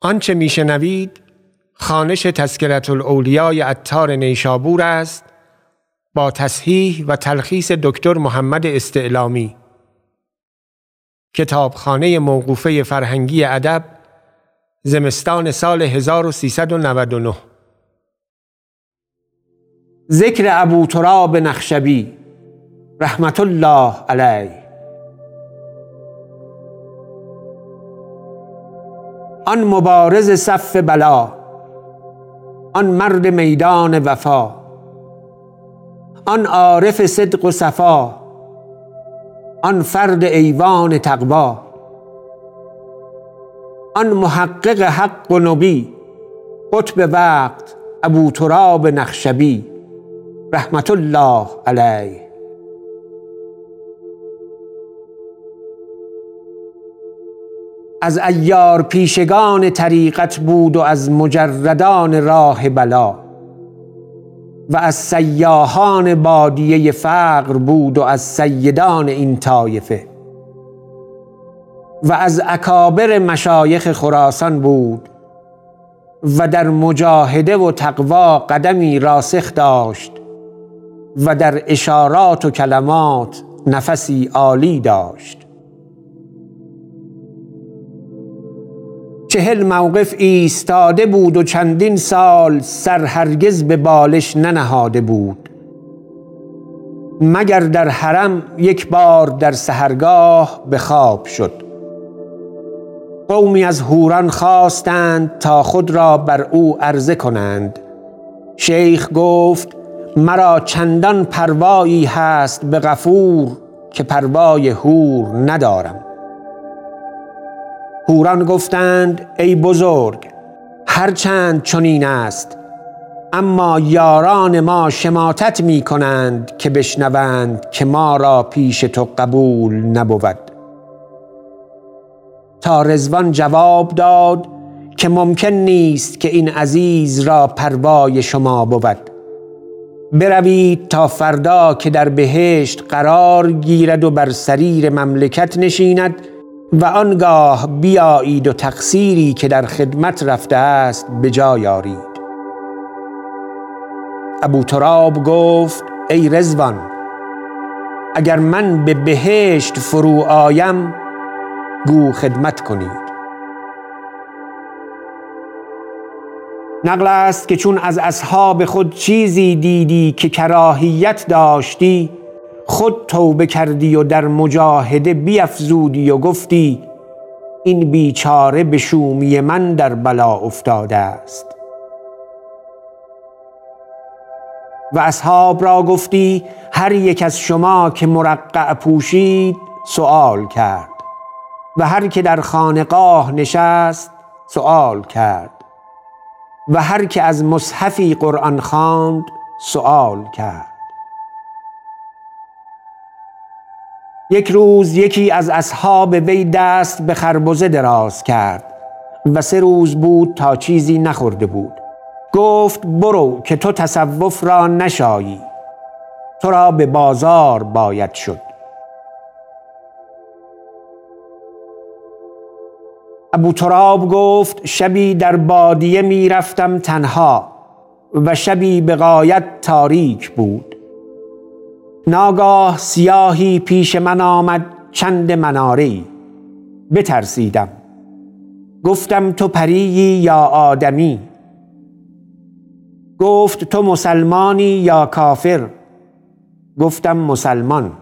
آنچه میشنوید خانش تذکرت الاولیای اتار نیشابور است با تصحیح و تلخیص دکتر محمد استعلامی. کتابخانه موقوفه فرهنگی ادب زمستان سال 1399 ذکر ابو تراب نخشبی رحمت الله علیه. آن مبارز صف بلا آن مرد میدان وفا آن عارف صدق و صفا آن فرد ایوان تقوا آن محقق حق و نبی قطب وقت ابو تراب نخشبی رحمت الله علیه. از ایار پیشگان طریقت بود و از مجردان راه بلا. و از سیاهان بادیه فقر بود و از سیدان این طایفه. و از اکابر مشایخ خراسان بود و در مجاهده و تقوا قدمی راسخ داشت و در اشارات و کلمات نفسی عالی داشت. چهل موقف ایستاده بود و چندین سال سر هرگز به بالش ننهاده بود. مگر در حرم یک بار در سهرگاه به خواب شد. قومی از هوران خواستند تا خود را بر او عرضه کنند. شیخ گفت مرا چندان پروایی هست به غفور که پروای هور ندارم. هوران گفتند ای بزرگ هرچند چنین است. اما یاران ما شماتت می کنند که بشنوند که ما را پیش تو قبول نبود. تا رزوان جواب داد که ممکن نیست که این عزیز را پروای شما بود. بروید تا فردا که در بهشت قرار گیرد و بر سریر مملکت نشیند و آنگاه بیایید و تقصیری که در خدمت رفته است به جای آرید. ابو تراب گفت ای رزوان اگر من به بهشت فرو آیم گو خدمت کنید. نقل است که چون از اصحاب خود چیزی دیدی که کراهیت داشتی خود توبه کردی و در مجاهده بیافزودی و گفتی این بیچاره به شومی من در بلا افتاده است. و اصحاب را گفتی هر یک از شما که مرقع پوشید سوال کرد و هر که در خانقاه نشست سوال کرد و هر که از مصحفی قرآن خواند سوال کرد. یک روز یکی از اصحاب وی دست به خربزه دراز کرد و سه روز بود تا چیزی نخورده بود. گفت برو که تو تصوف را نشایی تو را به بازار باید شد. ابو تراب گفت شبی در بادیه می رفتم تنها و شبی به غایت تاریک بود. ناگاه سیاهی پیش من آمد چند مناری بترسیدم. گفتم تو پریی یا آدمی؟ گفت تو مسلمانی یا کافر؟ گفتم مسلمان.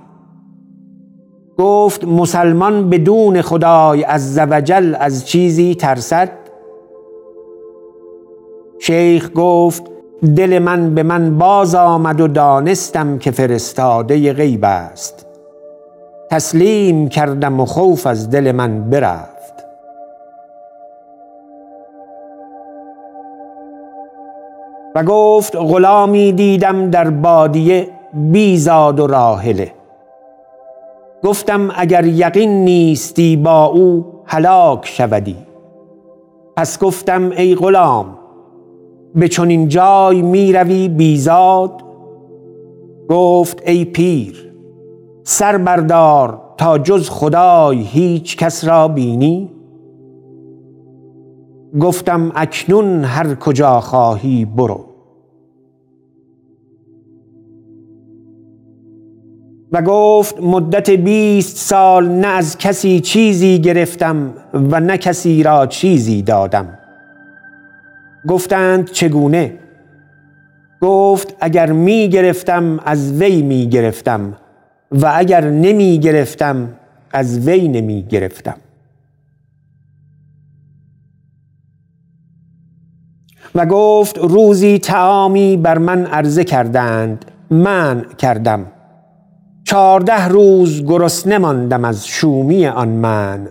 گفت مسلمان بدون خدای از زوجل از چیزی ترسد؟ شیخ گفت دل من به من باز آمد و دانستم که فرستاده غیب است. تسلیم کردم و خوف از دل من برفت. و گفت غلامی دیدم در بادیه بیزاد و راهله گفتم اگر یقین نیستی با او هلاک شودی. پس گفتم ای غلام به چنین جای می روی بیزاد؟ گفت ای پیر سر بردار تا جز خدای هیچ کس را بینی؟ گفتم اکنون هر کجا خواهی برو. و گفت مدت بیست سال نه از کسی چیزی گرفتم و نه کسی را چیزی دادم. گفتند چگونه؟ گفت اگر می گرفتم از وی می گرفتم و اگر نمی گرفتم از وی نمی گرفتم و گفت روزی تعامی بر من عرضه کردند من کردم. چارده روز گرسنه ماندم از شومی آن من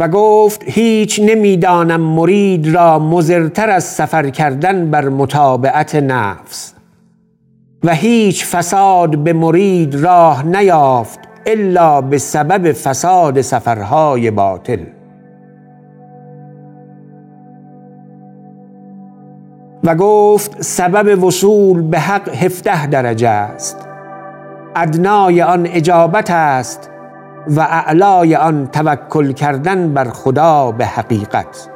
و گفت هیچ نمی‌دانم مرید را مزرتر از سفر کردن بر متابعت نفس و هیچ فساد به مرید راه نیافت الا به سبب فساد سفرهای باطل. و گفت سبب وصول به حق هفته درجه است. ادنای آن اجابت است و اعلای آن توکل کردن بر خدا به حقیقت.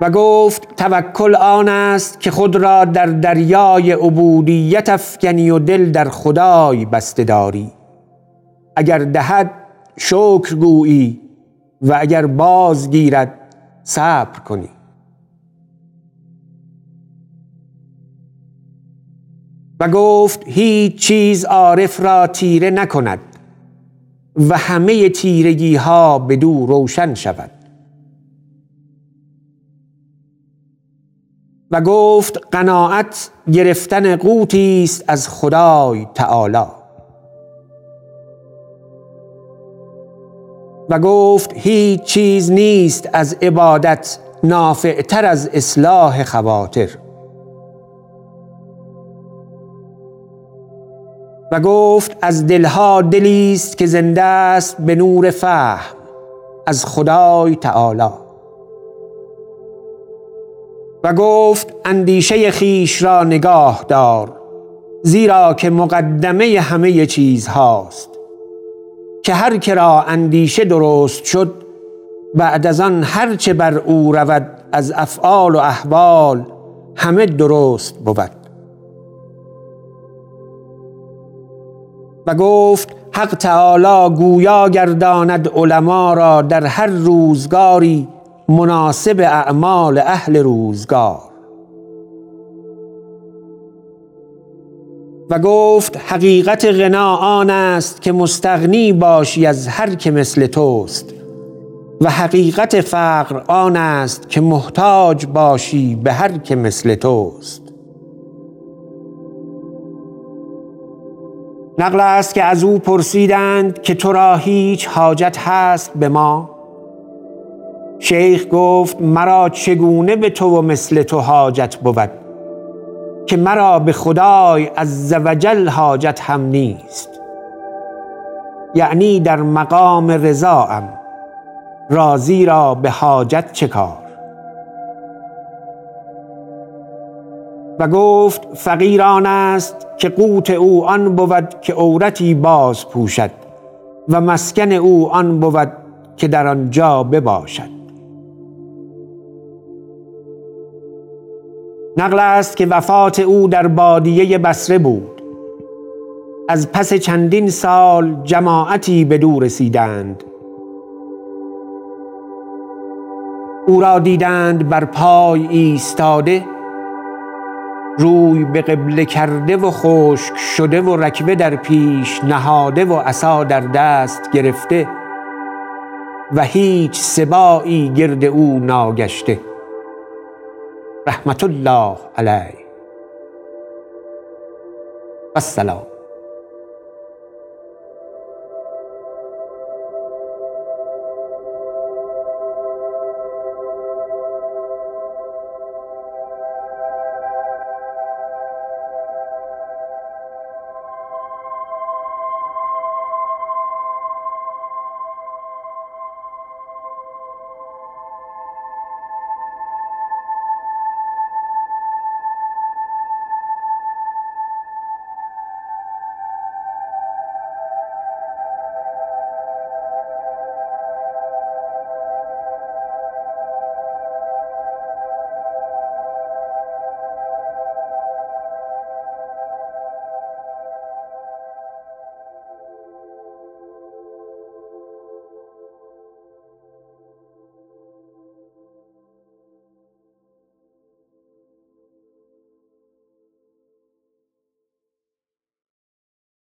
و گفت توکل آن است که خود را در دریای عبودیت افکنی و دل در خدای بسته داری. اگر دهد شکر گویی و اگر باز گیرد صبر کنی. و گفت هیچ چیز عارف را تیره نکند و همه تیرگی ها به دو روشن شود. و گفت قناعت گرفتن قوتی است از خدای تعالی. و گفت هیچ چیز نیست از عبادت نافعتر از اصلاح خواطر و گفت از دلها دلی است که زنده است به نور فهم از خدای تعالی. و گفت اندیشه خیش را نگاه دار زیرا که مقدمه همه چیز هاست که هر که را اندیشه درست شد بعد از آن هرچه بر او رود از افعال و احوال همه درست بود. و گفت حق تعالی گویا گرداند علما را در هر روزگاری مناسب اعمال اهل روزگار. و گفت حقیقت غنا آن است که مستغنی باشی از هر که مثل توست و حقیقت فقر آن است که محتاج باشی به هر که مثل توست. نقل است که از او پرسیدند که تو را هیچ حاجت هست به ما؟ شیخ گفت مرا چگونه به تو و مثل تو حاجت بود که مرا به خدای از زوجل حاجت هم نیست؟ یعنی در مقام رضاام راضی را به حاجت چه کار و گفت فقیران است که قوت او آن بود که عورتی باز پوشد و مسکن او آن بود که در آنجا بباشد. نقل است که وفات او در بادیه بسره بود. از پس چندین سال جماعتی به دور رسیدند. او را دیدند بر پای ایستاده روی به قبله کرده و خشک شده و رکبه در پیش نهاده و عصا در دست گرفته و هیچ سبایی گرد او ناگشته. رحمت الله علیه. السلام.